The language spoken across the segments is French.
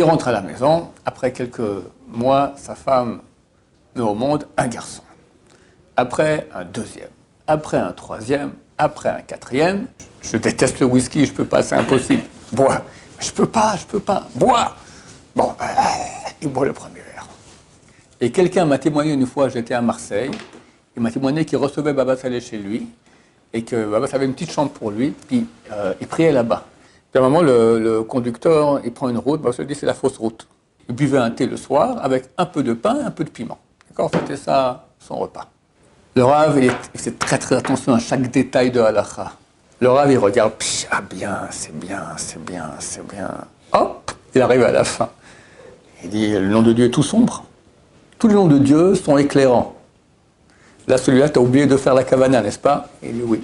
Il rentre à la maison. Après quelques mois, sa femme met au monde un garçon. Après, un deuxième. Après, un troisième. Après, un quatrième. Je déteste le whisky, je peux pas, c'est impossible. Bois. Je peux pas, je peux pas. Bois. Bon, ben, il boit le premier verre. Et quelqu'un m'a témoigné une fois, j'étais à Marseille, il m'a témoigné qu'il recevait Baba Saleh chez lui, et que Baba avait une petite chambre pour lui, puis euh, il priait là-bas. Puis à un moment, le, conducteur, il prend une route, Baba se dit c'est la fausse route. Il buvait un thé le soir avec un peu de pain et un peu de piment. D'accord C'était ça son repas. Le Rav, il, fait très très attention à chaque détail de halakha. Le Rav, il regarde, ah bien, c'est bien, c'est bien, c'est bien. Hop, il arrive à la fin. Il dit, le nom de Dieu est tout sombre. Tous les noms de Dieu sont éclairants. Là, celui-là, tu as oublié de faire la cavana, n'est-ce pas? Il dit oui.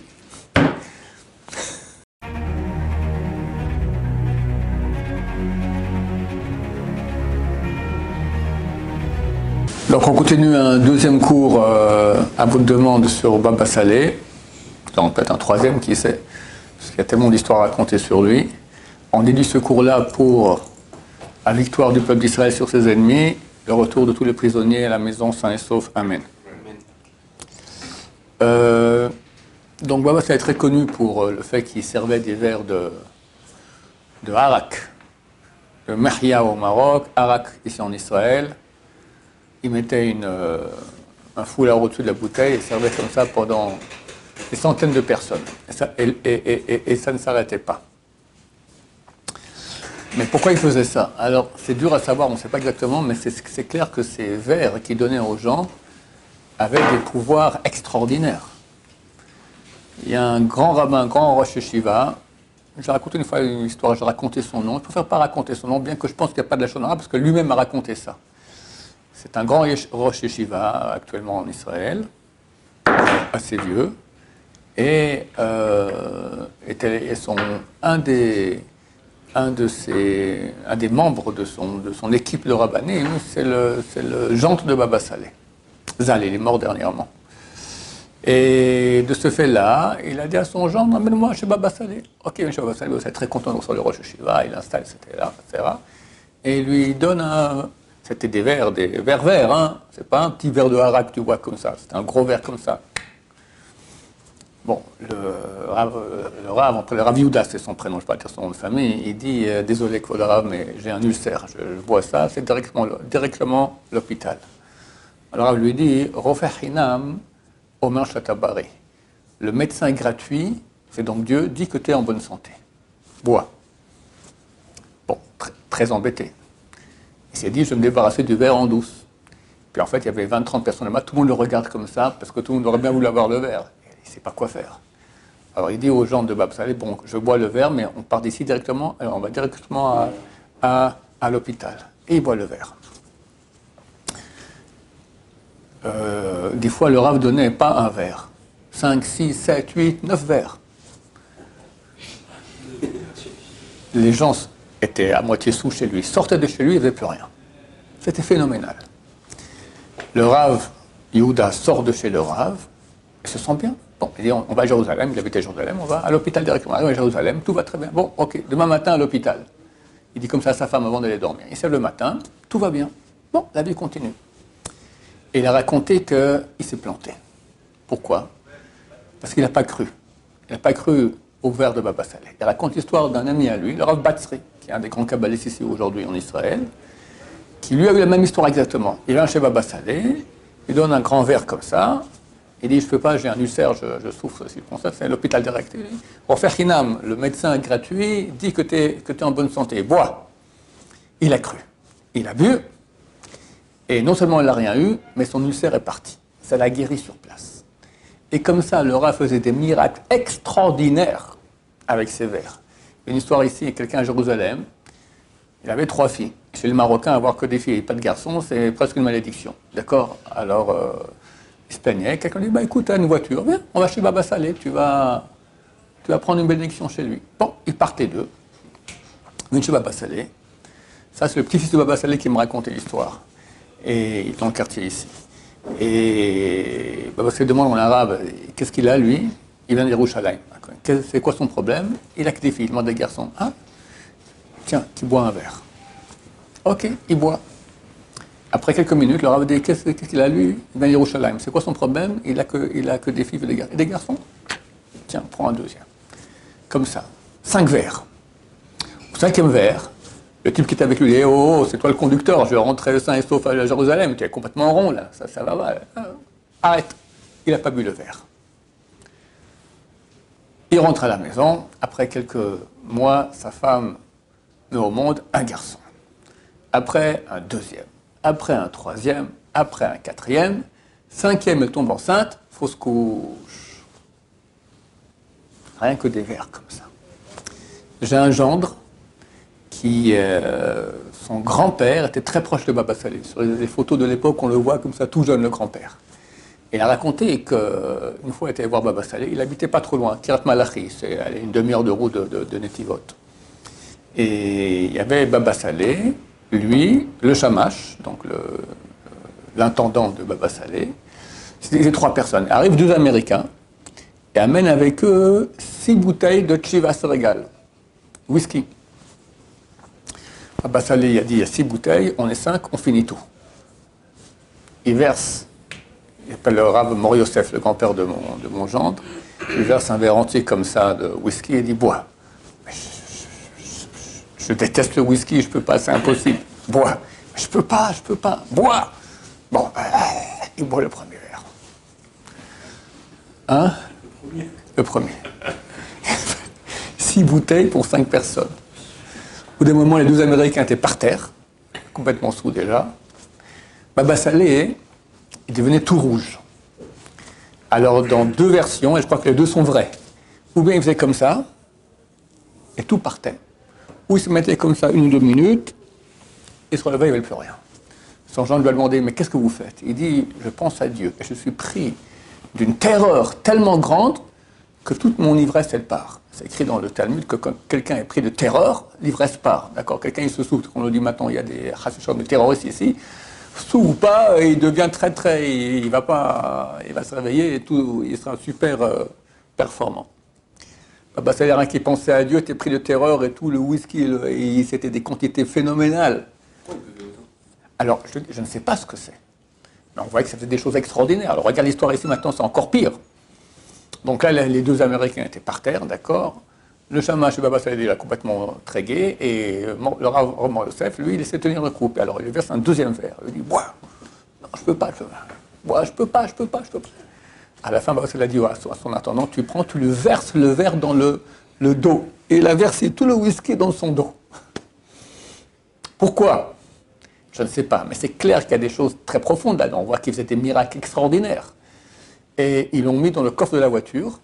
Donc on continue un deuxième cours euh, à votre demande sur Baba Saleh. Donc peut-être un troisième, qui sait. Parce qu'il y a tellement d'histoires à raconter sur lui. On dédie ce cours-là pour la victoire du peuple d'Israël sur ses ennemis, le retour de tous les prisonniers à la maison sains et saufs. Amen. Euh, donc Baba Saleh est très connu pour euh, le fait qu'il servait des verres de, de harak, de Mahia au Maroc, harak ici en Israël il mettait une, euh, un foulard au-dessus de la bouteille et servait comme ça pendant des centaines de personnes. Et ça, ne s'arrêtait pas. Mais pourquoi il faisait ça? Alors, c'est dur à savoir, on ne sait pas exactement, mais c'est clair que ces verres qu'il donnait aux gens avaient des pouvoirs extraordinaires. Il y a un grand rabbin, un grand Rosh Shiva. J'ai raconté une fois une histoire, j'ai raconté son nom. Je préfère pas raconter son nom, bien que je pense qu'il n'y a pas de la chose parce que lui-même a raconté ça. C'est un grand Rosh Yeshiva actuellement en Israël, assez vieux, et, euh, son, un, des, membres de son, équipe de rabbanim, c'est le, gendre de Baba Saleh. Zal, il est mort dernièrement. Et de ce fait-là, il a dit à son gendre, amène-moi chez Baba Saleh. Ok, M. Baba Saleh, vous êtes très content de recevoir le Rosh Yeshiva, il installe, là, etc. Et il lui donne un, c'était des verres, des verres verts, hein. C'est pas un petit verre de harak que tu vois comme ça. C'était un gros verre comme ça. Bon, le Rav, le le Rav c'est son prénom, je ne vais pas dire son nom de famille, il dit euh, Désolé, Rav, mais j'ai un ulcère, je, vois ça, c'est directement, l'hôpital. Alors Rav lui dit Roferhinam Omer Chatabari. Le médecin gratuit, c'est donc Dieu, dit que tu es en bonne santé. Bois. Bon, très embêté. Il s'est dit, je vais me débarrasser du verre en douce. Puis en fait, il y avait 20-30 personnes là-bas, tout le monde le regarde comme ça, parce que tout le monde aurait bien voulu avoir le verre. Il ne sait pas quoi faire. Alors il dit aux gens de Bab bon, je bois le verre, mais on part d'ici directement, on va directement à, l'hôpital. Et il boit le verre. Euh, des fois, le Rav donnait pas un verre. 5, 6, 7, 8, 9 verres. Les gens était à moitié sous chez lui, sortait de chez lui, il avait plus rien. C'était phénoménal. Le Rav Yehuda sort de chez le Rav, il se sent bien. Bon, il dit on, va à Jérusalem, il habitait à Jérusalem, on va à l'hôpital directement. à Jérusalem, tout va très bien. Bon, ok, demain matin à l'hôpital. Il dit comme ça à sa femme avant d'aller dormir. Il se lève le matin, tout va bien. Bon, la vie continue. Et il a raconté qu'il s'est planté. Pourquoi? Parce qu'il n'a pas cru. Il n'a pas cru au verre de Baba. Il raconte l'histoire d'un ami à lui, le Rav Batsri, qui est un des grands kabbalistes ici aujourd'hui en Israël, qui lui a eu la même histoire exactement. Il vient chez Baba Saleh, il donne un grand verre comme ça, il dit Je ne peux pas, j'ai un ulcère, je, souffre, ça, c'est l'hôpital direct. Il dit Hinam, le médecin gratuit, dit que tu es, es en bonne santé, bois. Il a cru. Il a bu, et non seulement il n'a rien eu, mais son ulcère est parti. Ça l'a guéri sur place. Et comme ça, le rat faisait des miracles extraordinaires avec ses verres. Une histoire ici, quelqu'un à Jérusalem, il avait trois filles. Chez les Marocains, avoir que des filles et pas de garçons, c'est presque une malédiction. D'accord Alors, euh, il se plaignait. Quelqu'un lui dit, bah, écoute, tu as une voiture, viens, on va chez Baba Salé, tu vas, tu vas prendre une bénédiction chez lui. Bon, ils partaient deux. Ils chez Baba Salé. Ça, c'est le petit-fils de Baba Salé qui me racontait l'histoire. Et il est dans le quartier ici. Et Baba Salé demande en arabe, qu'est-ce qu'il a, lui? Il vient de Yerushalayim. C'est quoi son problème? Il a que des filles, il demande des garçons. Hein? Tiens, tu bois un verre. Ok, il boit. Après quelques minutes, le Rav dit Qu'est-ce qu'il a lui Ben Yerushalayim. C'est quoi son problème? Il a que, il a que des filles et des, garçons? Tiens, prends un deuxième. Comme ça. Cinq verres. Au cinquième verre, le type qui était avec lui dit Oh, oh, c'est toi le conducteur, je vais rentrer sain et sauf à Jérusalem. Tu es complètement rond là, ça, ça va mal. Ah, Arrête. Il n'a pas bu le verre. Il rentre à la maison. Après quelques mois, sa femme met au monde un garçon. Après un deuxième. Après un troisième. Après un quatrième. Cinquième, elle tombe enceinte. Fausse couche. Rien que des vers comme ça. J'ai un gendre qui, euh, son grand-père était très proche de Baba Salé. Sur les, les photos de l'époque, on le voit comme ça, tout jeune, le grand-père. Il a raconté qu'une fois, il était voir Baba Salé, il habitait pas trop loin, Kirat Malachi, c'est une demi-heure de route de, de, Netivot. Et il y avait Baba Salé, lui, le Shamash, donc l'intendant de Baba Salé, c'était ces trois personnes. Arrivent deux Américains et amènent avec eux six bouteilles de Chivas Regal, whisky. Baba Salé il a dit il y a six bouteilles, on est cinq, on finit tout. Il verse, il appelle le Rav Mor Yosef, le grand-père de mon, de mon gendre, il verse un verre entier comme ça de whisky et dit bois. Je, déteste le whisky, je peux pas, c'est impossible. Bois. Je peux pas, je peux pas. Bois. Bon, ben, il boit le premier verre. Hein? Le premier. Six bouteilles pour cinq personnes. Au bout d'un moment, les deux Américains étaient par terre, complètement sous déjà. Baba Salé, il devenait tout rouge. Alors, dans deux versions, et je crois que les deux sont vraies, ou bien il faisait comme ça, et tout partait, ou il se mettait comme ça une ou deux minutes, et se relevait, il n'y avait plus rien. Son gendre lui a demandé, mais qu'est-ce que vous faites? Il dit, je pense à Dieu, et je suis pris d'une terreur tellement grande que toute mon ivresse, elle part. C'est écrit dans le Talmud que quand quelqu'un est pris de terreur, l'ivresse part. D'accord? Quelqu'un, il se souffle. On le dit maintenant, il y a des de terroristes ici. Sous ou pas, il devient très, très. Il va, pas, il va se réveiller et tout, il sera super euh, performant. Baba Salarin qui pensait à Dieu était pris de terreur et tout, le whisky, c'était des quantités phénoménales. Alors, je, je ne sais pas ce que c'est. Mais on voit que ça faisait des choses extraordinaires. Alors, regarde l'histoire ici maintenant, c'est encore pire. Donc là, les deux Américains étaient par terre, d'accord. Le chamash, Baba Saleh, il a complètement trégué. Et euh, le Roman Yosef, lui, il essaie de tenir le groupe. Alors, il lui verse un deuxième verre. Il dit Bois Non, je peux pas, je peux pas. Bois, je peux pas, je peux pas, je peux pas. À la fin, Baba Saleh a dit à son, intendant Tu prends, tu lui verses le verre dans le, le dos. Et il a versé tout le whisky dans son dos. Pourquoi? Je ne sais pas, mais c'est clair qu'il y a des choses très profondes là-dedans. On voit qu'il faisait des miracles extraordinaires. Et ils l'ont mis dans le coffre de la voiture.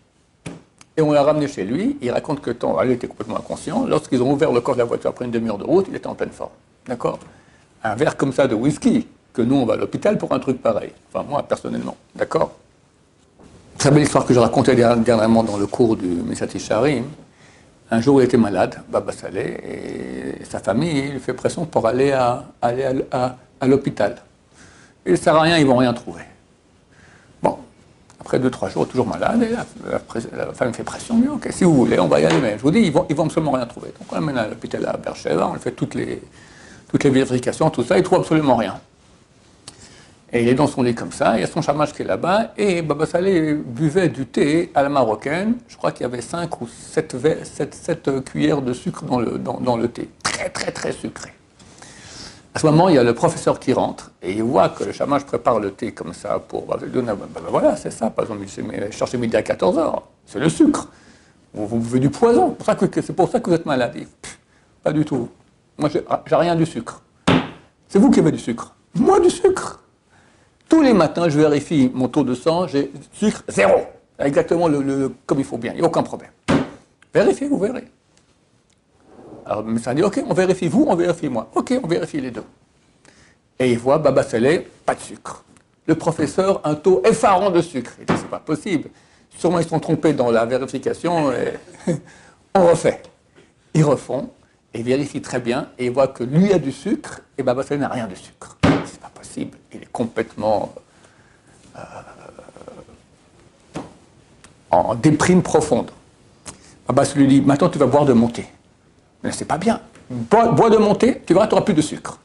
Et on l'a ramené chez lui. Il raconte que tant, elle était complètement inconscient. Lorsqu'ils ont ouvert le coffre de la voiture après une demi-heure de route, il était en pleine forme. D'accord? Un verre comme ça de whisky, que nous, on va à l'hôpital pour un truc pareil. Enfin, moi, personnellement. D'accord? Très belle histoire que je racontais der- dernièrement dans le cours du Messati Sharim. Un jour, il était malade, Baba Saleh, et sa famille lui fait pression pour aller à, l'hôpital. Il ne sert à rien, ils vont rien trouver. Après deux, trois jours, toujours malade, et la, femme fait pression, mais ok, si vous voulez, on va y aller, mais je vous dis, ils vont, ils vont absolument rien trouver. Donc on l'amène à l'hôpital à Bercheva, on lui fait toutes les, toutes les vérifications, tout ça, il trouve absolument rien. Et il est dans son lit comme ça, il y a son chamache qui est là-bas, et Baba Saleh buvait du thé à la marocaine. Je crois qu'il y avait 5 ou 7, cuillères de sucre dans le, dans le thé. Très, très, très sucré. À ce moment, il y a le professeur qui rentre, et il voit que le chamache prépare le thé comme ça pour... Donner- bah, bah, voilà, c'est ça, par exemple, cherchez midi à 14h, c'est le sucre. Vous, vous buvez du poison, c'est pour ça que- vous êtes malade. Pas du tout. Moi, j'ai j'ai rien du sucre. C'est vous qui avez du sucre. Moi, du sucre. Tous les matins, je vérifie mon taux de sang, j'ai sucre zéro. Exactement le- comme il faut bien, il n'y a aucun problème. Vérifiez, vous verrez. Alors le médecin dit, ok, on vérifie vous, on vérifie moi. Ok, on vérifie les deux. Et il voit Baba pas de sucre. Le professeur, un taux effarant de sucre. Il dit, c'est pas possible. Sûrement ils sont trompés dans la vérification. Et on refait. Ils refont et vérifient très bien et ils voient que lui a du sucre et Baba n'a rien de sucre. C'est pas possible. Il est complètement euh, en déprime profonde. Abbas lui dit Maintenant, tu vas boire de mon thé. Mais c'est pas bien. Bois, bois de mon thé, tu verras, tu n'auras plus de sucre.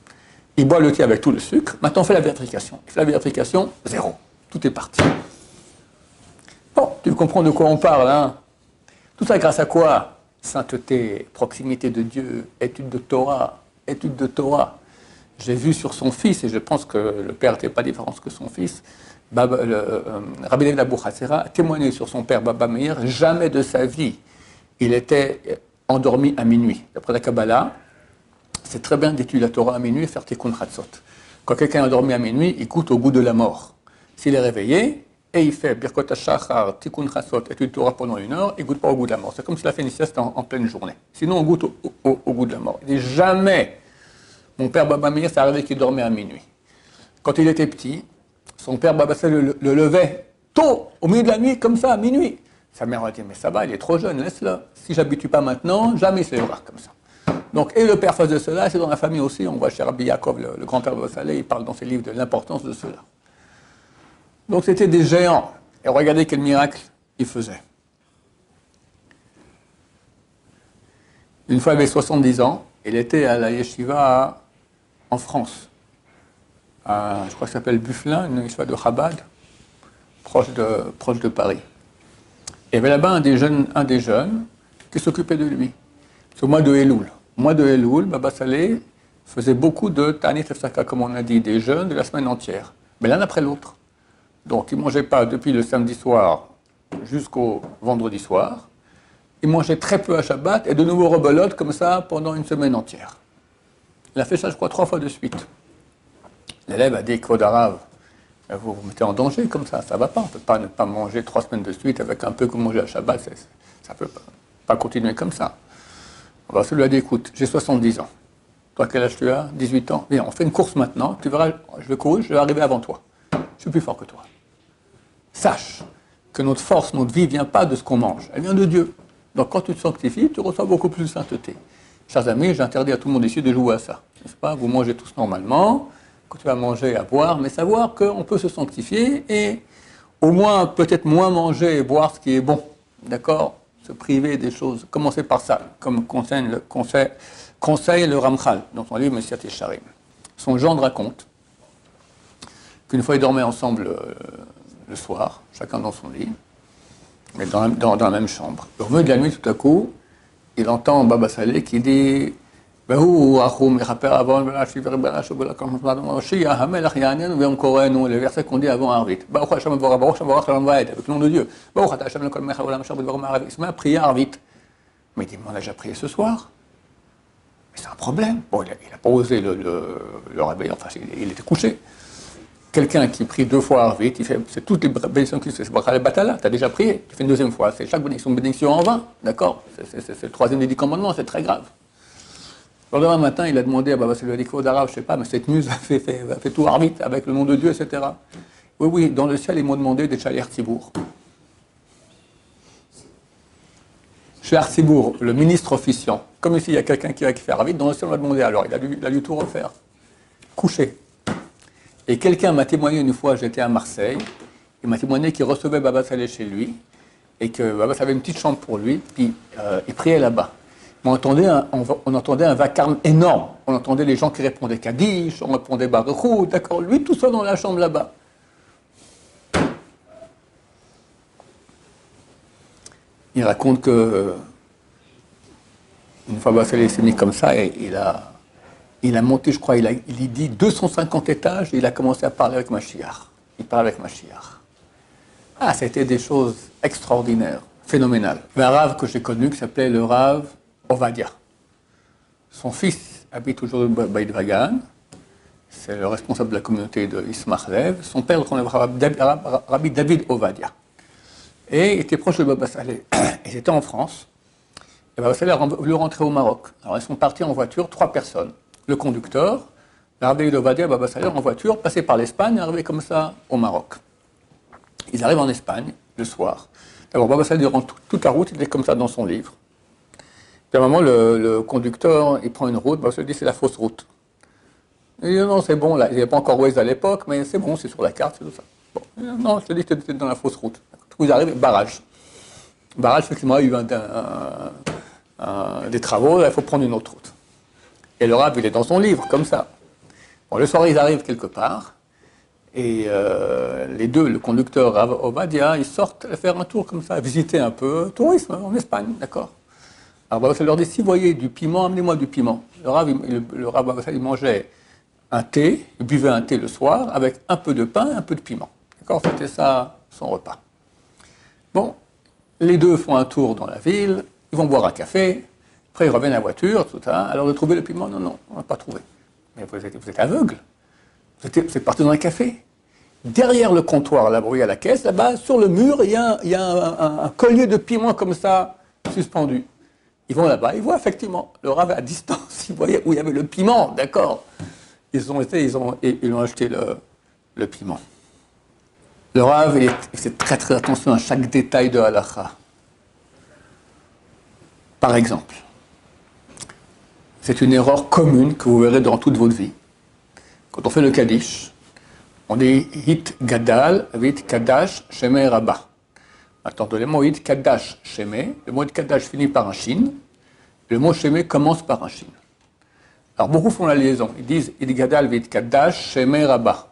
Il boit le thé avec tout le sucre. Maintenant, on fait la vérification. Il fait la vérification, zéro. Tout est parti. Bon, tu comprends de quoi on parle, hein Tout ça grâce à quoi? Sainteté, proximité de Dieu, étude de Torah, étude de Torah. J'ai vu sur son fils, et je pense que le père n'était pas différent que son fils, Baba, le, euh, Rabbi Lev a témoigné sur son père Baba Meir, jamais de sa vie il était endormi à minuit. D'après la Kabbalah, c'est très bien d'étudier la Torah à minuit et faire tikkun chatzot. Quand quelqu'un est endormi à minuit, il goûte au goût de la mort. S'il est réveillé et il fait birkot hashachar, tikkun chatzot, étude Torah pendant une heure, il goûte pas au goût de la mort. C'est comme s'il a fait une sieste en, pleine journée. Sinon, on goûte au, goût de la mort. Il jamais, mon père Baba Meir, c'est arrivé qu'il dormait à minuit. Quand il était petit, son père Baba le levait tôt, au milieu de la nuit, comme ça, à minuit. Sa mère a dit, mais ça va, il est trop jeune, laisse-le. Si j'habitue pas maintenant, jamais il se lèvera comme ça. Donc, et le père faisait cela, c'est dans la famille aussi. On voit chez Rabbi Yaakov, le, grand-père de Salé, il parle dans ses livres de l'importance de cela. Donc, c'était des géants. Et regardez quel miracle il faisait. Une fois, il avait 70 ans, il était à la yeshiva en France. je crois que ça s'appelle Bufflin, une yeshiva de Chabad, proche de, proche de Paris. Il y avait là-bas un des jeunes, jeunes qui s'occupait de lui. C'est au mois de Elul. Au mois de Elul, Baba Saleh faisait beaucoup de Tanit Efsaka, comme on a dit, des jeûnes de la semaine entière, mais l'un après l'autre. Donc il ne mangeait pas depuis le samedi soir jusqu'au vendredi soir. Il mangeait très peu à Shabbat et de nouveau rebelote comme ça pendant une semaine entière. Il a fait ça, je crois, trois fois de suite. L'élève a dit, Kodarav, vous vous mettez en danger comme ça, ça va pas. On ne peut pas ne pas manger trois semaines de suite avec un peu que manger à Shabbat, ça ne peut pas, continuer comme ça. On va se lui dit, écoute, j'ai 70 ans. Toi, quel âge tu as? 18 ans. Viens, on fait une course maintenant, tu verras, je vais courir, je vais arriver avant toi. Je suis plus fort que toi. Sache que notre force, notre vie vient pas de ce qu'on mange, elle vient de Dieu. Donc quand tu te sanctifies, tu reçois beaucoup plus de sainteté. Chers amis, j'interdis à tout le monde ici de jouer à ça. N'est-ce pas? Vous mangez tous normalement, que tu vas manger, à boire, mais savoir qu'on peut se sanctifier et au moins peut-être moins manger et boire ce qui est bon. D'accord? Se priver des choses. Commencer par ça, comme conseille le, conseil, le Ramchal dans son livre Messiah Tesharim. Son gendre raconte qu'une fois ils dormaient ensemble euh, le soir, chacun dans son lit, mais dans la même chambre. Au milieu de la nuit, tout à coup, il entend Baba Saleh qui dit והוא, הוא מכפר עוון ולהשיב ריברה שוב ולקום מושיע, המלך יעננו ויום קוראנו, le verset qu'on dit avant Arvit. ברוך השם מבורך, ברוך השם מבורך שלום ועד, avec le nom de Dieu. ברוך אתה השם לכל מלך העולם אשר בדברו מערבי. Il se met à prier Arvit. Mais il dit, on a déjà prié ce soir. Mais c'est un problème. Bon, il n'a pas osé le, le, le réveiller, enfin, il, il était couché. Quelqu'un qui prie deux fois Arvit, il fait, c'est toutes les bénédictions qui se c'est Bakhal Batala, tu as déjà prié, tu fais une deuxième fois, c'est chaque bénédiction, bénédiction en vain, d'accord c'est, c'est, c'est le troisième des dix commandements, c'est très grave. Le lendemain matin, il a demandé à Baba Salvadiko d'Arabe, je ne sais pas, mais cette muse a fait, tout armite avec le nom de Dieu, etc. Oui, oui, dans le ciel, ils m'ont demandé des Chaler Tibour. Chez Arcibourg, le ministre officiant, comme ici il y a quelqu'un qui va faire vite, dans le ciel on m'a demandé, alors il a, dû, tout refaire. Couché. Et quelqu'un m'a témoigné une fois, j'étais à Marseille, il m'a témoigné qu'il recevait Baba Saleh chez lui, et que Baba avait une petite chambre pour lui, puis euh, il priait là-bas on entendait, un, vacarme énorme. On entendait les gens qui répondaient Kaddish, on répondait Baruchou, d'accord, lui tout seul dans la chambre là-bas. Il raconte que une fois Bassalé s'est mis comme ça, et il a, monté, je crois, il, a, il dit 250 étages, et il a commencé à parler avec Mashiach. Il parle avec Mashiach. Ah, c'était des choses extraordinaires, phénoménales. Un rave que j'ai connu qui s'appelait le rave Ovadia. Son fils habite toujours Baïd Vagan. C'est le responsable de la communauté de Ismach Son père, Rabbi David Ovadia. Et était proche de Baba Saleh. Ils étaient en France. Et Baba Saleh a voulu rentrer au Maroc. Alors ils sont partis en voiture, trois personnes. Le conducteur, Rabbi Ovadia et Baba en voiture, passaient par l'Espagne, arrivaient comme ça au Maroc. Ils arrivent en Espagne le soir. D'abord, Baba Saleh, durant toute la route, il était comme ça dans son livre. Puis un moment, le, conducteur, il prend une route, bah, il se dit c'est la fausse route. Il dit non, c'est bon, là, il n'y avait pas encore Waze à l'époque, mais c'est bon, c'est sur la carte, c'est tout ça. Bon, non, je te dis que tu dans la fausse route. Vous arrivez, barrage. Barrage, effectivement, a eu des travaux, il faut prendre une autre route. Et le rab, il est dans son livre, comme ça. Bon, le soir, ils arrivent quelque part. Et euh, les deux, le conducteur Obadia, ils sortent faire un tour comme ça, visiter un peu, tourisme en Espagne, d'accord Alors ça leur dit, si vous voyez du piment, amenez-moi du piment. Le Rav, il, le, il mangeait un thé, il buvait un thé le soir avec un peu de pain et un peu de piment. D'accord C'était ça son repas. Bon, les deux font un tour dans la ville, ils vont boire un café, après ils reviennent à la voiture, tout ça. Alors de trouver le piment, non, non, on n'a pas trouvé. Mais vous êtes, vous êtes aveugle. Vous êtes, parti dans un café derrière le comptoir, là, à la caisse, là-bas, sur le mur, il y a, un, collier de piment comme ça, suspendu. Ils vont là-bas, ils voient effectivement le rave à distance, ils voyaient où il y avait le piment, d'accord. Ils ont été, ils ont, ils ont acheté le, piment. Le rave, il, fait très très attention à chaque détail de halakha. Par exemple, c'est une erreur commune que vous verrez dans toute votre vie. Quand on fait le Kaddish, on dit hit gadal, vit kadash, sheme rabba. Attends, le hit kadash, sheme, le hit kadash finit par un shin, le mot sheme commence par un shin. Alors beaucoup font la liaison. Ils disent hit gadal, vit kadash, sheme rabba.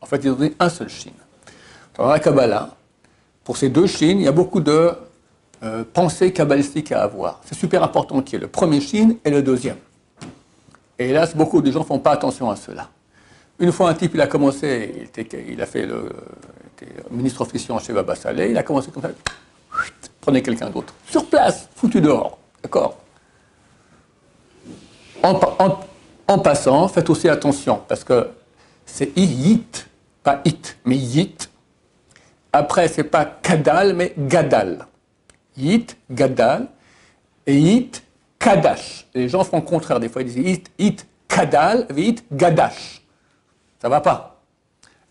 En fait, ils ont dit un seul shin. Dans la Kabbalah, pour ces deux shins, il y a beaucoup de euh, pensées kabbalistiques à avoir. C'est super important qu'il y ait le premier shin et le deuxième. Et hélas, beaucoup de gens ne font pas attention à cela. Une fois, un type, il a commencé, il, a fait le ministre officiant chez Baba Saleh, il a commencé comme ça, prenez quelqu'un d'autre, sur place, foutu dehors, d'accord en, passant, faites aussi attention, parce que c'est yit, pas it, mais yit. Après, c'est pas kadal, mais gadal. Yit, gadal, et yit, kadash. Les gens font le contraire, des fois ils disent yit, it, kadal, yit, gadash. Ça va pas.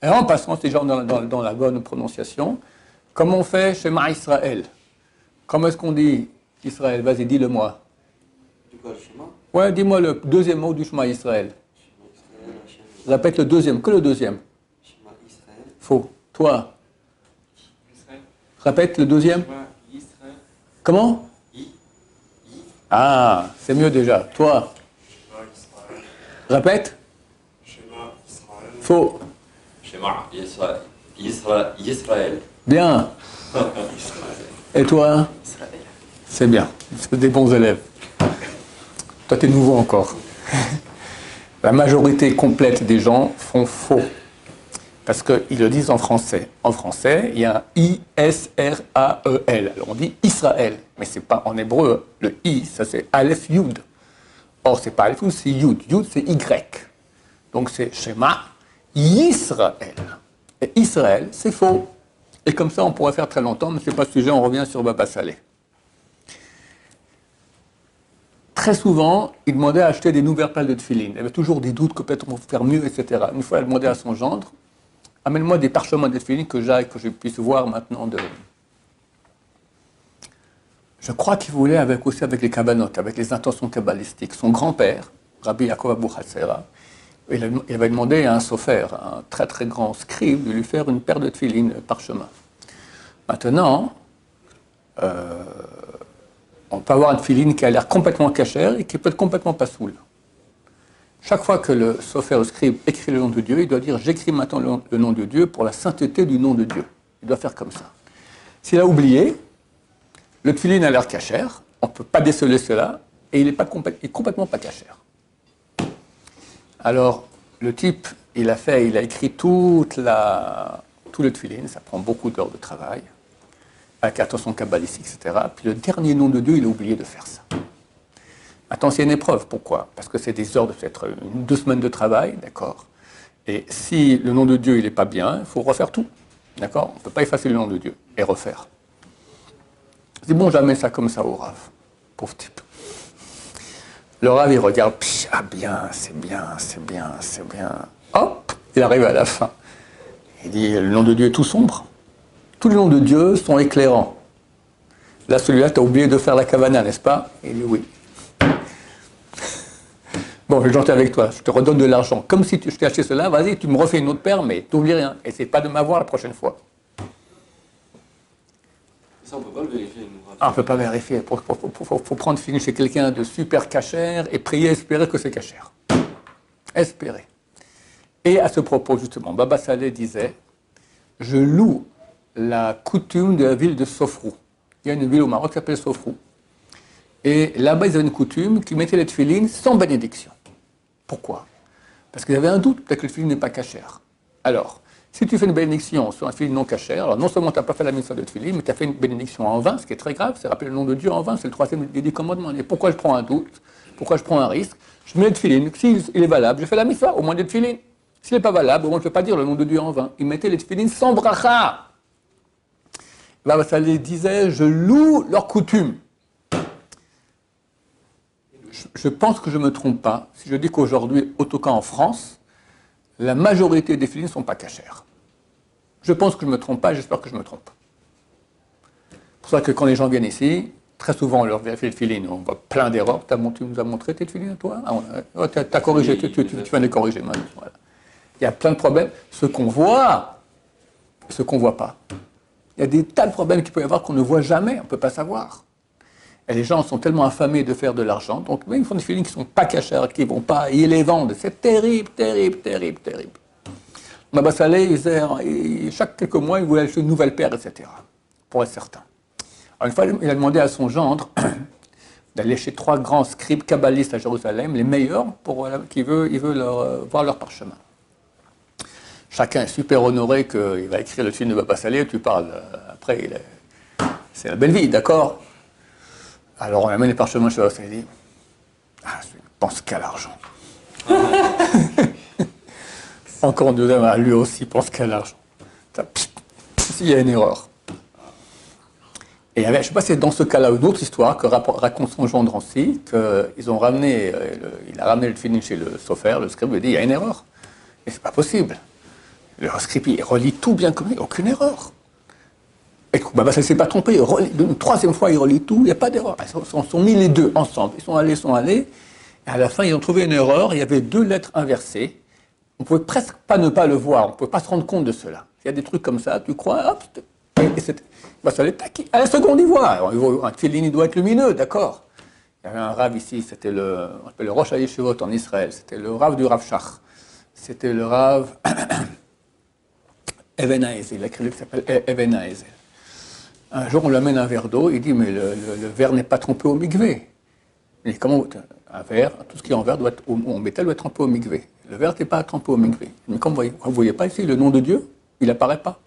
Et en passant, ces gens dans, la bonne prononciation, comme on fait chez Ma Israël. Comment est-ce qu'on dit Israël? Vas-y, dis-le-moi. Ouais, dis-moi le deuxième mot du Shema Israël. Répète le deuxième, que le deuxième. Faux. Toi. Répète le deuxième. Comment? Ah, c'est mieux déjà. Toi. Répète. Faux. Israël. Bien. Et toi C'est bien. C'est des bons élèves. Toi, tu es nouveau encore. La majorité complète des gens font faux. Parce qu'ils le disent en français. En français, il y a un I-S-R-A-E-L. Alors on dit Israël. Mais c'est pas en hébreu. Le I, ça c'est Aleph Yud. Or, c'est pas Aleph Yud, c'est Yud. Yud, c'est Y. Donc c'est Shema Israël. Et Israël, c'est faux. Et comme ça, on pourrait faire très longtemps, mais ce n'est pas le sujet, on revient sur Baba Saleh. Très souvent, il demandait à acheter des nouvelles paires de tefillin. Il avait toujours des doutes que peut-être on peut faire mieux, etc. Une fois, il demandait à son gendre Amène-moi des parchemins de tefillin que j'aille, que je puisse voir maintenant de. Je crois qu'il voulait avec, aussi avec les kabbanotes, avec les intentions kabbalistiques. Son grand-père, Rabbi Yaakov Abou il avait demandé à un sophère, un très très grand scribe, de lui faire une paire de tefilines parchemin. Maintenant, euh, on peut avoir une filine qui a l'air complètement cachère et qui peut être complètement pas saoule. Chaque fois que le sophère, le scribe, écrit le nom de Dieu, il doit dire J'écris maintenant le nom de Dieu pour la sainteté du nom de Dieu. Il doit faire comme ça. S'il a oublié, le tefilin a l'air cachère, on ne peut pas déceler cela, et il est, pas complètement pas cachère. Alors, le type, il a fait, il a écrit tout le tefillin, ça prend beaucoup d'heures de travail, avec attention kabbalistique, etc. Puis le dernier nom de Dieu, il a oublié de faire ça. Maintenant, c'est une épreuve. Pourquoi? Parce que c'est des heures de peut-être deux semaines de travail, d'accord? Et si le nom de Dieu, il n'est pas bien, il faut refaire tout. D'accord? On ne peut pas effacer le nom de Dieu et refaire. C'est bon, jamais ça comme ça au Rav. Pauvre type. Le Rav, il regarde, ah bien, c'est bien, c'est bien, c'est bien. Hop, il arrive à la fin. Il dit, le nom de Dieu est tout sombre. Tous les noms de Dieu sont éclairants. Là, celui-là, tu as oublié de faire la cavana, n'est-ce pas? Il dit oui. Bon, je vais gentil avec toi, je te redonne de l'argent. Comme si je t'ai acheté cela, vas-y, tu me refais une autre paire, mais tu n'oublies rien. Et pas de m'avoir la prochaine fois. On peut pas le vérifier. Ah, on ne peut pas vérifier. Il faut, prendre fini chez quelqu'un de super cachère et prier, espérer que c'est cachère. Espérer. Et à ce propos, justement, Baba Saleh disait Je loue la coutume de la ville de Sofrou. Il y a une ville au Maroc qui s'appelle Sofrou. Et là-bas, ils avaient une coutume qui mettait les tefilines sans bénédiction. Pourquoi? Parce qu'ils avaient un doute, peut-être que le tefilin n'est pas cachère. Alors, si tu fais une bénédiction sur un tefilin non cachère, alors non seulement tu n'as pas fait la mission de tefilin, mais tu as fait une bénédiction en vain, ce qui est très grave, c'est rappeler le nom de Dieu en vain, c'est le troisième des dix commandements. Et pourquoi je prends un doute? Pourquoi je prends un risque? Je mets le tefilin, s'il est valable, je fais la mission, au moins des tefilin. S'il n'est pas valable, au moins je ne peux pas dire le nom de Dieu en vain. Ils mettaient les tefilin sans bracha. Ça les disait, je loue leur coutume je pense que je ne me trompe pas si je dis qu'aujourd'hui, au tout cas en France, la majorité des filines ne sont pas cachères. Je pense que je ne me trompe pas, j'espère que je me trompe. C'est pour ça que quand les gens viennent ici, très souvent on leur vérifie le filine, on voit plein d'erreurs. Tu nous as montré tes filines, toi ah, Tu as, corrigé, tu, viens de corriger Il y a plein de problèmes. Ce qu'on voit, ce qu'on ne voit pas. Il y a des tas de problèmes qu'il peut y avoir qu'on ne voit jamais, on ne peut pas savoir. Et les gens sont tellement affamés de faire de l'argent, donc ils font des films qui ne sont pas cachés, qui ne vont pas, ils les vendent. C'est terrible, terrible, terrible, terrible. Baba Saleh, chaque quelques mois, il voulait acheter une nouvelle paire, etc. Pour être certain. Alors, une fois, il a demandé à son gendre d'aller chez trois grands scribes kabbalistes à Jérusalem, les meilleurs, pour, qui veut, il veut leur, euh, voir leur parchemin. Chacun est super honoré qu'il va écrire le film de Baba Saleh, tu parles. Euh, après, c'est la belle vie, d'accord? Alors on amène les parchemins chez il dit Ah, je pense qu'à l'argent. Encore un deuxième, ah, lui aussi pense qu'à l'argent. S'il y a une erreur. Et je ne sais pas si c'est dans ce cas-là une autre histoire que raconte son gendre aussi, qu'ils ont ramené, euh, il a ramené le film chez le sophère, le scribe, il dit il y a une erreur. Et c'est pas possible. Le scribe, il relit tout bien comme il, aucune erreur. Et ça ne s'est pas trompé. Une troisième fois, il relit tout, il n'y a pas d'erreur. Ils sont, sont, mis les deux ensemble. Ils sont allés, ils sont allés. Et à la fin, ils ont trouvé une erreur. Il y avait deux lettres inversées. On ne pouvait presque pas ne pas le voir. On ne pouvait pas se rendre compte de cela. Il y a des trucs comme ça, tu crois, hop, et c'est, bah, ça À la seconde, il voit. un il doit être lumineux, d'accord. Il y avait un rave ici, c'était le, on le Rosh Hayeshivot en Israël. C'était le rave du Rav Shach. C'était le rave Even Haezel. Il a écrit qui s'appelle Even Haezel. Un jour, on lui amène un verre d'eau, il dit, mais le, verre n'est pas trempé au migvé. Mais comment un verre, tout ce qui est en verre doit être, en métal doit être trempé au migvé. Le verre n'est pas trempé au migvé. Mais comme vous vous voyez pas ici, le nom de Dieu, il n'apparaît pas.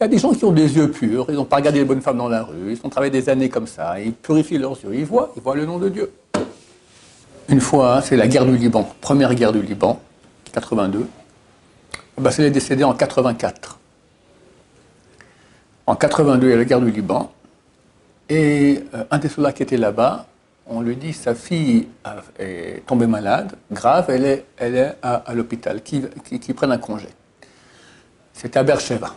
Il y a des gens qui ont des yeux purs, ils n'ont pas regardé les bonnes femmes dans la rue, ils ont travaillé des années comme ça, ils purifient leurs yeux, ils voient, ils voient le nom de Dieu. Une fois, c'est la guerre du Liban, première guerre du Liban, 82. Bah, c'est décédé en 84. En 82, il y a la guerre du Liban. Et euh, un des soldats qui était là-bas, on lui dit sa fille est tombée malade, grave, elle est, elle à, l'hôpital, qui, qui, prenne un congé. C'était à Beersheba.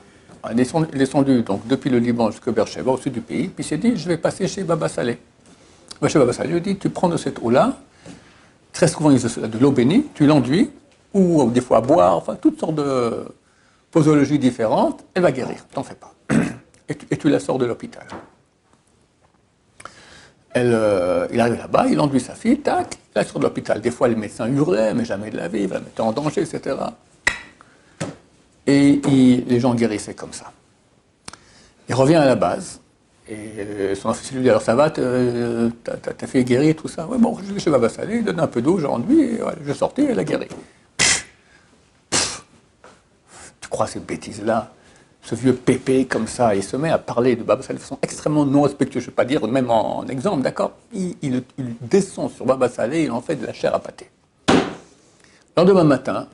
Il est donc, depuis le Liban jusqu'à Beersheba, au sud du pays, puis s'est dit je vais passer chez Baba Saleh. Chez Baba Saleh, lui dit tu prends de cette eau-là, très souvent il de l'eau bénie, tu l'enduis, ou des fois à boire, enfin toutes sortes de posologies différentes, elle va guérir, t'en fais pas et tu, la sors de l'hôpital. Euh, il arrive là-bas, il enduit sa fille, tac, il sort de l'hôpital. Des fois, les médecins hurlaient, mais jamais de la vie, la mettait en danger, etc. Et les gens guérissaient comme ça. Il revient à la base, et euh, son officier lui dit Alors ça va, euh, ta fille est guérie, tout ça? Oui, bon, je vais chez Baba Salé, il donne un peu d'eau, j'enduis, et je sortais, elle a guéri. Tu crois ces bêtises-là? Ce vieux pépé comme ça, il se met à parler de Baba Saleh de façon extrêmement non respectueuse, je ne vais pas dire même en, exemple, d'accord? Il, descend sur Baba Saleh, il en fait de la chair à pâté. Le lendemain matin,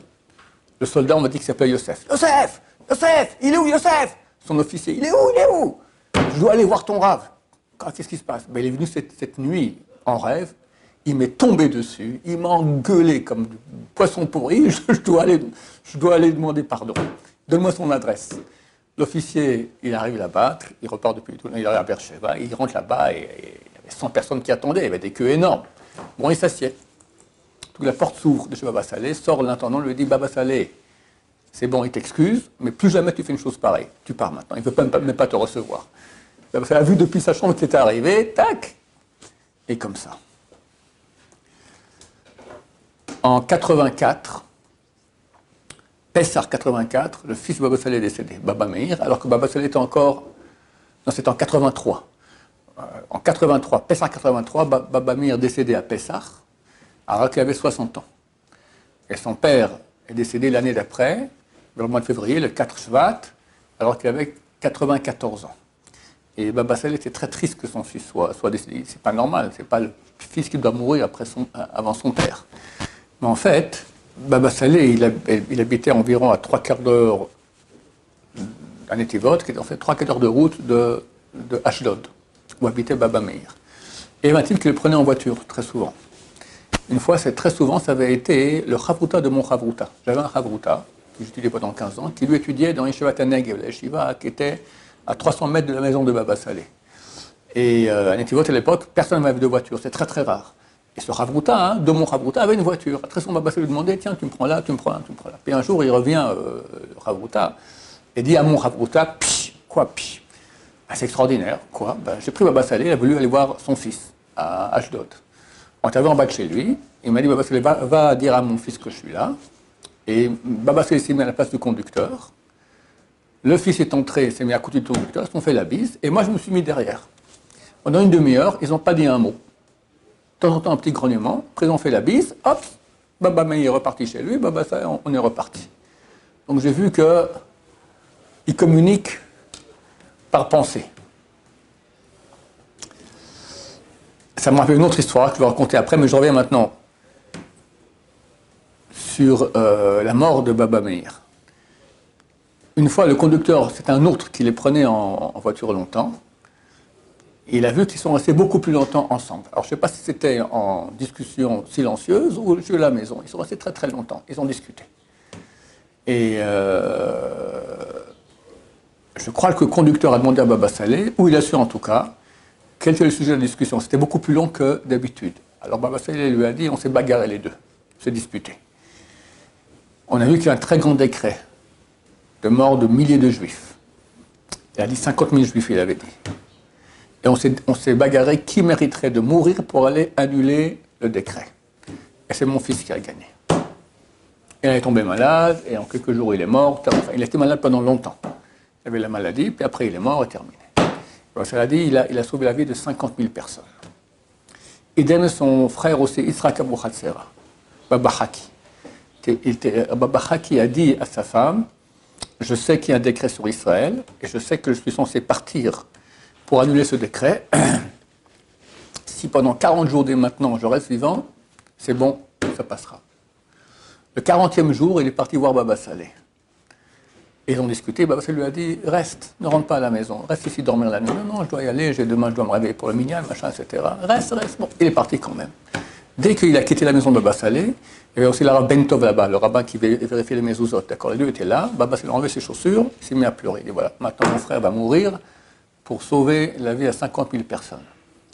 le soldat, on m'a dit qu'il s'appelait Yosef. Yosef Yosef Il est où Yosef? Son officier, il est où Il est où? Je dois aller voir ton rave. Qu'est-ce qui se passe? Ben, Il est venu cette, nuit en rêve, il m'est tombé dessus, il m'a engueulé comme du poisson pourri, je, dois aller, je dois aller demander pardon. Donne-moi son adresse. L'officier, il arrive là-bas, il repart depuis tout, il arrive à Bercheva, il rentre là-bas et, il y avait 100 personnes qui attendaient, il y avait des queues énormes. Bon, il s'assied. La porte s'ouvre de chez Baba Salé, sort l'intendant, lui dit Baba Salé, c'est bon, il t'excuse, mais plus jamais tu fais une chose pareille. Tu pars maintenant, il ne veut même pas te recevoir. Baba Salé a vu depuis sa chambre que c'était arrivé, tac Et comme ça. En 84, Pessar 84, le fils de Baba est décédé, Baba Meir, alors que Baba était encore. Non, c'était en 83. Euh, en 83, Pessar 83, Baba Meir décédé à Pessar, alors qu'il avait 60 ans. Et son père est décédé l'année d'après, le mois de février, le 4 Shvat, alors qu'il avait 94 ans. Et Baba était très triste que son fils soit, soit décédé. C'est pas normal, c'est pas le fils qui doit mourir après son, avant son père. Mais en fait, Baba Saleh, il, habitait environ à trois quarts d'heure à Netivot, qui était en fait trois quarts d'heure de route de, de où habitait Baba Meir. Et il m'a dit qu'il le prenait en voiture très souvent. Une fois, c'est très souvent, ça avait été le chavruta de mon chavruta. J'avais un chavruta que j'étudiais pendant 15 ans, qui lui étudiait dans Yeshiva Taneg, la qui était à 300 mètres de la maison de Baba Saleh. Et euh, à Netivot, à l'époque, personne n'avait de voiture, c'est très très rare. Et ce Ravruta, hein, de mon Ravruta, avait une voiture. Très souvent, Baba lui demandait Tiens, tu me prends là, tu me prends là, tu me prends là. Puis un jour, il revient, euh, Ravruta, et dit à mon Ravruta Psh, quoi, psh ah, C'est extraordinaire, quoi ben, J'ai pris Baba il a voulu aller voir son fils à Ashdod. On arrivé en bas de chez lui, il m'a dit Baba Saleh, va, dire à mon fils que je suis là. Et Baba s'est mis à la place du conducteur. Le fils est entré, s'est mis à côté du conducteur, ils se sont fait la bise, et moi je me suis mis derrière. Pendant une demi-heure, ils n'ont pas dit un mot. Temps en temps, un petit grognement, ont fait la bise, hop, Baba May est reparti chez lui, Baba ça, on est reparti. Donc j'ai vu que il communique par pensée. Ça m'a rappelle une autre histoire que je vais raconter après, mais je reviens maintenant sur euh, la mort de Baba Meir. Une fois, le conducteur, c'est un autre qui les prenait en, voiture longtemps. Il a vu qu'ils sont restés beaucoup plus longtemps ensemble. Alors, je ne sais pas si c'était en discussion silencieuse ou chez la maison. Ils sont restés très très longtemps. Ils ont discuté. Et euh, je crois que le conducteur a demandé à Baba Saleh, ou il a su en tout cas, quel était le sujet de la discussion. C'était beaucoup plus long que d'habitude. Alors Baba Saleh lui a dit on s'est bagarré les deux, s'est disputé. On a vu qu'il y a un très grand décret de mort de milliers de juifs. Il a dit 50 000 juifs, il avait dit. Et on s'est bagarré qui mériterait de mourir pour aller annuler le décret. Et c'est mon fils qui a gagné. Il est tombé malade, et en quelques jours, il est mort. Il a été malade pendant longtemps. Il avait la maladie, puis après, il est mort et terminé. Alors, ça a dit, il a, il a sauvé la vie de 50 000 personnes. Idem, son frère aussi, Israq Abu Khatsera, Haki. Baba Haki a dit à sa femme, je sais qu'il y a un décret sur Israël et je sais que je suis censé partir pour annuler ce décret. si pendant 40 jours dès maintenant je reste vivant, c'est bon, ça passera. Le 40e jour, il est parti voir Baba. Et ils ont discuté, Baba Saleh lui a dit Reste, ne rentre pas à la maison, reste ici dormir la nuit. Non, non, je dois y aller, demain je dois me réveiller pour le minyan, machin, etc. Reste, reste. Bon, il est parti quand même. Dès qu'il a quitté la maison de Baba Saleh, il y avait aussi l'arabe Bentov là-bas, le rabbin qui vérifiait les mezuzot. D'accord Les deux étaient là. Baba s'est enlevé ses chaussures, il s'est mis à pleurer. Il dit voilà, maintenant mon frère va mourir pour sauver la vie à 50 000 personnes.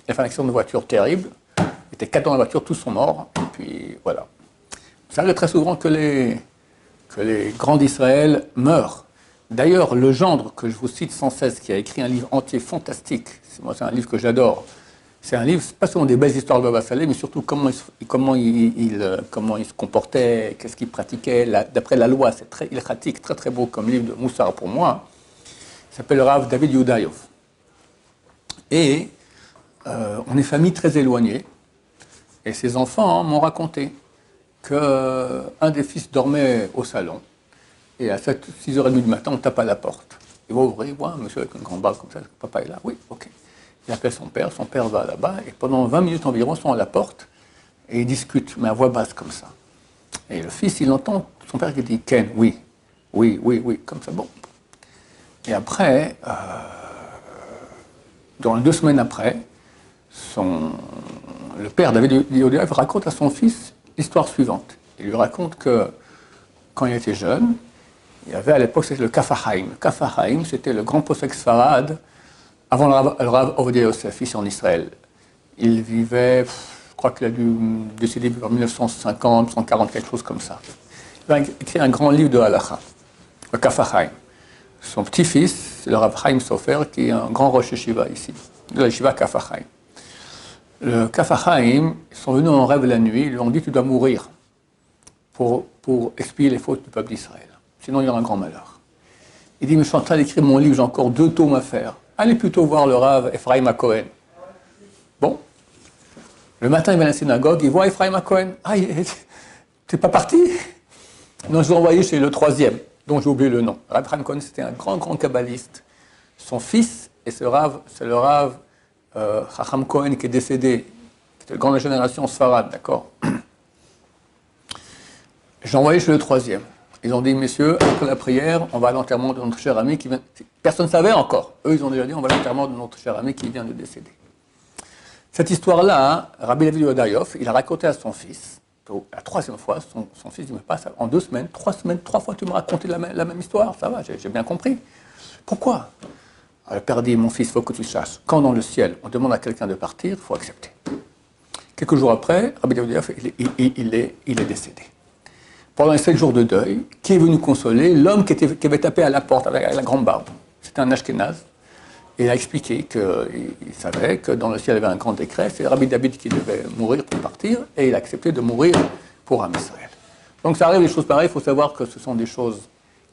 Il a fait un accident de voiture terrible. Il était quatre dans la voiture, tous sont morts. Et puis voilà. Ça arrive très souvent que les, que les grands d'Israël meurent. D'ailleurs, le gendre que je vous cite sans cesse, qui a écrit un livre entier fantastique, c'est un livre que j'adore, c'est un livre, pas seulement des belles histoires de Baba mais surtout comment il, comment euh, comment se comportait, qu'est-ce qu'il pratiquait, d'après la loi. C'est très pratique, très très beau comme livre de Moussar pour moi. Il s'appelle Rav David Yudayov. Et euh, on est famille très éloignée. Et ses enfants m'ont raconté qu'un euh, des fils dormait au salon. Et à 7, 6h30 du matin, on tape à la porte. Il va ouvrir, voit un monsieur avec une grande balle comme ça. Papa est là. Oui, ok. Il appelle son père, son père va là-bas, et pendant 20 minutes environ, ils sont à la porte, et ils discutent, mais à voix basse comme ça. Et le fils, il entend son père qui dit Ken, oui, oui, oui, oui, comme ça, bon. Et après, euh, dans deux semaines après, son, le père David Yodiev raconte à son fils l'histoire suivante. Il lui raconte que quand il était jeune, il y avait à l'époque, c'était le Kafahaim. Le Kafahaim, c'était le grand possèque Farad avant le Rav Yosef, ici en Israël, il vivait, je crois qu'il a dû décéder en 1950, 140, quelque chose comme ça. Il a écrit un grand livre de halacha, le Kafahaim. Son petit-fils, le Rav Chaim Sofer, qui est un grand Rosh Yeshiva ici, la Yeshiva Le Kafahaim, ils sont venus en rêve la nuit, ils lui ont dit Tu dois mourir. pour, pour expier les fautes du peuple d'Israël. Sinon, il y aura un grand malheur. Il dit, mais je suis en train d'écrire mon livre, j'ai encore deux tomes à faire. Allez plutôt voir le Rav Ephraim à Cohen. Bon. Le matin, il va à la synagogue, il voit Ephraim à Cohen. Ah, t'es pas parti? Non, je l'ai envoyé chez le troisième, dont j'ai oublié le nom. Rav Cohen, c'était un grand, grand kabbaliste. Son fils, et ce Rav, c'est le Rav euh, Chacham Cohen qui est décédé, qui était de grande génération Sfarad, d'accord? J'ai envoyé chez le troisième. Ils ont dit, messieurs, après la prière, on va à l'enterrement de notre cher ami qui vient. Personne ne savait encore. Eux, ils ont déjà dit, on va à l'enterrement de notre cher ami qui vient de décéder. Cette histoire-là, Rabbi David Yodayoff, il a raconté à son fils, la troisième fois, son, fils dit, mais pas ça, en deux semaines, trois semaines, trois fois, tu me raconté la, même histoire, ça va, j'ai bien compris. Pourquoi? Le père dit, mon fils, il faut que tu saches, quand dans le ciel, on demande à quelqu'un de partir, il faut accepter. Quelques jours après, Rabbi David il est, il est décédé pendant les sept jours de deuil, qui est venu consoler? L'homme qui, qui, avait tapé à la porte avec la grande barbe. C'était un Ashkenaz. Il a expliqué qu'il savait que dans le ciel il y avait un grand décret, c'est Rabbi David qui devait mourir pour partir, et il a accepté de mourir pour Am Israël. Donc ça arrive des choses pareilles, il faut savoir que ce sont des choses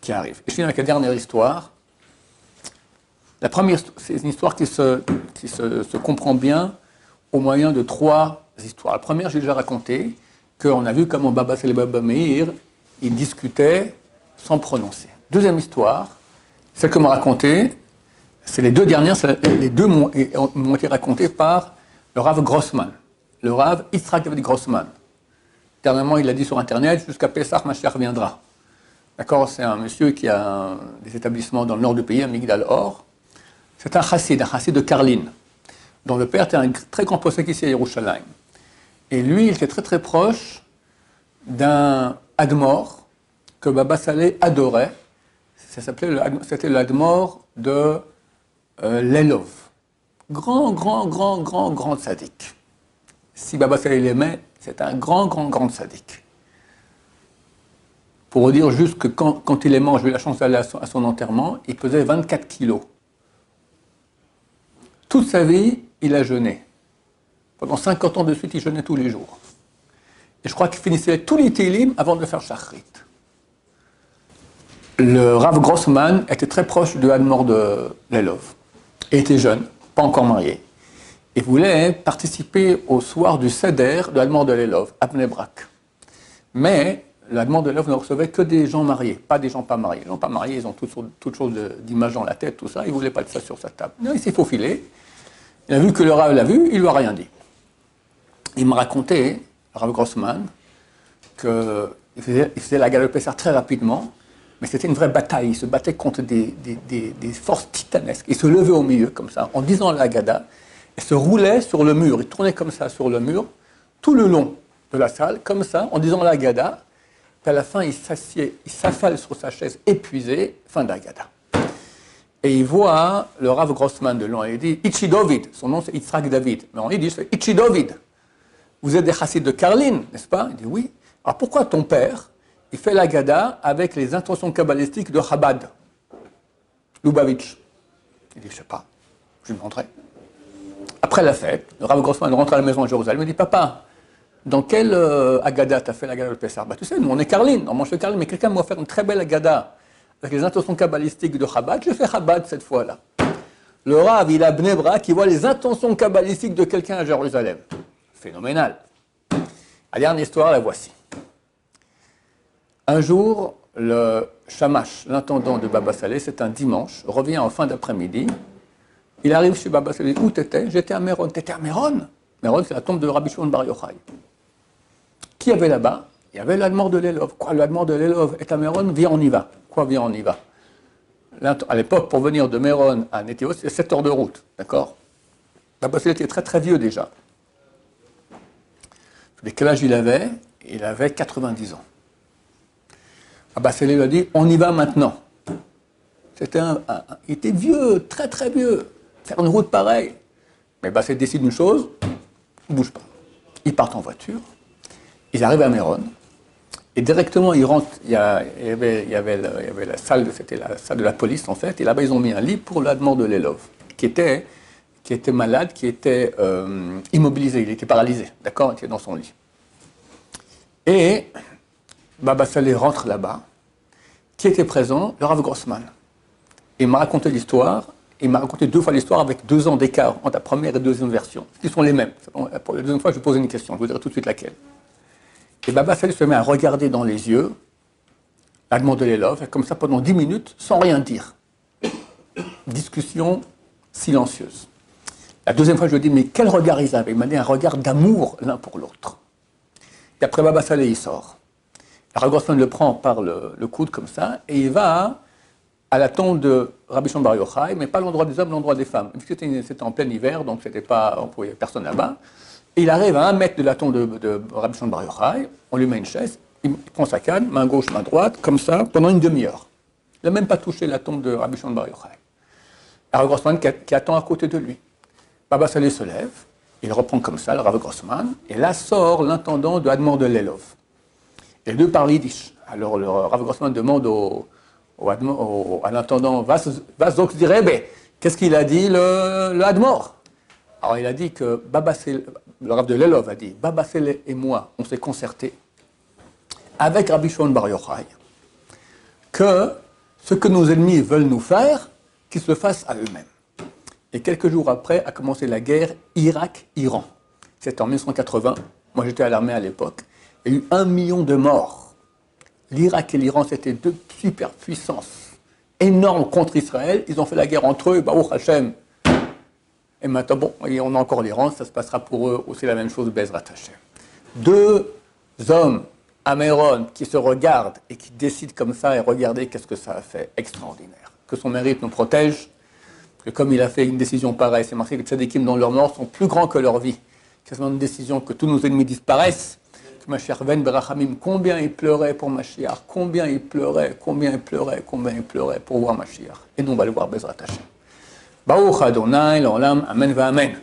qui arrivent. Et je finis avec la dernière histoire. La première, c'est une histoire qui, se, comprend bien au moyen de trois histoires. La première, j'ai déjà raconté, qu'on a vu comment Baba Saleh Baba Meir, il discutait sans prononcer. Deuxième histoire, celle que m'a racontée, c'est les deux dernières, les deux m'ont été racontées par le Rav Grossman, le Rav Yitzhak Grossman. Dernièrement, il a dit sur Internet, jusqu'à Pessah, ma chère reviendra. D'accord C'est un monsieur qui a des établissements dans le nord du pays, à Migdal Or. C'est un chassid, un chassid de Karline, dont le père était un très grand possède ici à Yerushalayim. Et lui, il était très très proche d'un Admor que Baba Saleh adorait. C'était l'Admor de euh, Lelov. Grand, grand, grand, grand, grand sadique. Si Baba Saleh l'aimait, c'est un grand, grand, grand sadique. Pour dire juste que quand, il est mort, j'ai eu la chance d'aller à, son enterrement, il pesait 24 kilos. Toute sa vie, il a jeûné. Pendant 50 ans de suite, il jeûnait tous les jours. Et je crois qu'il finissait tous les télim avant de faire Shachrit. Le Rav Grossman était très proche de Admor de Lelov. Était jeune, pas encore marié. Il voulait participer au soir du Seder de Admor de Lelov, à Bnebrak. Mais l'Admor de Lelov ne recevait que des gens mariés, pas des gens pas mariés. Les gens pas mariés, ils ont toutes, toutes choses d'image dans la tête, tout ça. Il ne voulait pas de ça sur sa table. Non, il s'est faufilé. Il a vu que le Rav l'a vu, il lui a rien dit il me racontait, Rav Grossman, qu'il faisait, il faisait la galope très rapidement, mais c'était une vraie bataille. Il se battait contre des, forces titanesques. Il se levait au milieu, comme ça, en disant la et se roulait sur le mur. Il tournait comme ça sur le mur, tout le long de la salle, comme ça, en disant la. Puis à la fin, il s'assied, il s'affale sur sa chaise épuisé, fin de la. Et il voit le Rav Grossman de loin, et il dit Ichi David, son nom c'est Yitzhak David, mais on dit c'est Ichi David. Vous êtes des chassides de Karlin, n'est-ce pas? Il dit oui. Alors pourquoi ton père, il fait la gada avec les intentions kabbalistiques de Chabad Lubavitch Il dit, je sais pas, je lui montrerai. Après la fête, le Rav Grossman rentre à la maison à Jérusalem et dit, papa, dans quel euh, Agada tu as fait la Agada de Pessah? Bah, Tu sais, nous on est Karlin, on mange le Karlin, mais quelqu'un m'a offert une très belle Agada avec les intentions kabbalistiques de Chabad, je fais Chabad cette fois-là. Le Rav, il a Bnebra qui voit les intentions kabbalistiques de quelqu'un à Jérusalem phénoménal. La dernière histoire, la voici. Un jour, le Shamash, l'intendant de Baba Saleh, c'est un dimanche, revient en fin d'après-midi. Il arrive chez Baba Saleh. Où t'étais? J'étais à Méron. T'étais à Méron? Méron, c'est la tombe de Rabbi Shimon Bar Yochai. Qui avait là-bas? Il y avait l'Admor de l'Elov. Quoi, l'Admor de l'Elov est à Méron? Viens, on y va. Quoi, viens, on y va? À l'époque, pour venir de Méron à Nétéos, c'est 7 heures de route. D'accord? Baba Saleh était très très vieux déjà. Quel âge il avait Il avait 90 ans. Abbas lui a dit On y va maintenant. C'était un, il était vieux, très très vieux. Faire une route pareille. Mais Abbas décide une chose il ne bouge pas. Ils partent en voiture. Ils arrivent à Méron. Et directement, ils rentrent. Il y, avait, la salle, c'était la salle de la police en fait. Et là-bas, ils ont mis un lit pour la demande de l'élève, qui était qui était malade, qui était euh, immobilisé, il était paralysé, d'accord Il était dans son lit. Et Baba Saleh rentre là-bas. Qui était présent? Le Rav Grossman. Il m'a raconté l'histoire. Il m'a raconté deux fois l'histoire avec deux ans d'écart entre la première et la deuxième version, qui sont les mêmes. Pour la deuxième fois, je poser une question. Je vous dirai tout de suite laquelle. Et Baba Saleh se met à regarder dans les yeux la demande de l'élève, comme ça pendant dix minutes, sans rien dire. Discussion silencieuse. La deuxième fois, je lui dis, mais quel regard ils avaient? Il m'a dit un regard d'amour l'un pour l'autre. Et après Baba Saleh, il sort. La Grossman le prend par le, coude comme ça, et il va à la tombe de Rabbi Shimon Bar mais pas l'endroit des hommes, l'endroit des femmes. C'était en plein hiver, donc c'était pas, on pouvait personne là-bas. Il arrive à un mètre de la tombe de, de Rabbi Shimon Bar on lui met une chaise, il prend sa canne, main gauche, main droite, comme ça, pendant une demi-heure. Il n'a même pas touché la tombe de Rabbi Shimon Bar Grossman qui, attend à côté de lui. Baba Saleh se lève, il reprend comme ça le Rav Grossman, et là sort l'intendant de Admor de Lelov. Les deux parlent yiddish. Alors le Rav Grossman demande au, à l'intendant, vas donc dire, qu'est-ce qu'il a dit le, le Admor? Alors il a dit que Baba le Rav de Lelov a dit, Baba et moi, on s'est concerté avec Rabbi Shimon Bar Yochai que ce que nos ennemis veulent nous faire, qu'ils se fassent à eux-mêmes. Et quelques jours après a commencé la guerre Irak-Iran. C'est en 1980. Moi j'étais à l'armée à l'époque. Il y a eu un million de morts. L'Irak et l'Iran, c'était deux superpuissances énormes contre Israël. Ils ont fait la guerre entre eux, Baruch Hashem. Et maintenant, bon, on a encore l'Iran, ça se passera pour eux aussi la même chose, Bezrat Hashem. Deux hommes Améron qui se regardent et qui décident comme ça, et regardez qu'est-ce que ça a fait, extraordinaire. Que son mérite nous protège, que comme il a fait une décision pareille, c'est marqué que les tzadikim dans leur mort sont plus grands que leur vie. Quasiment une décision que tous nos ennemis disparaissent, ma chère Ben Berachamim, combien il pleurait pour Mashiach, combien il pleurait, combien il pleurait, combien il pleurait pour voir Mashiach. Et nous, on le voir Bezrat Hashem. Baruch Adonai, l'Olam, Amen va Amen.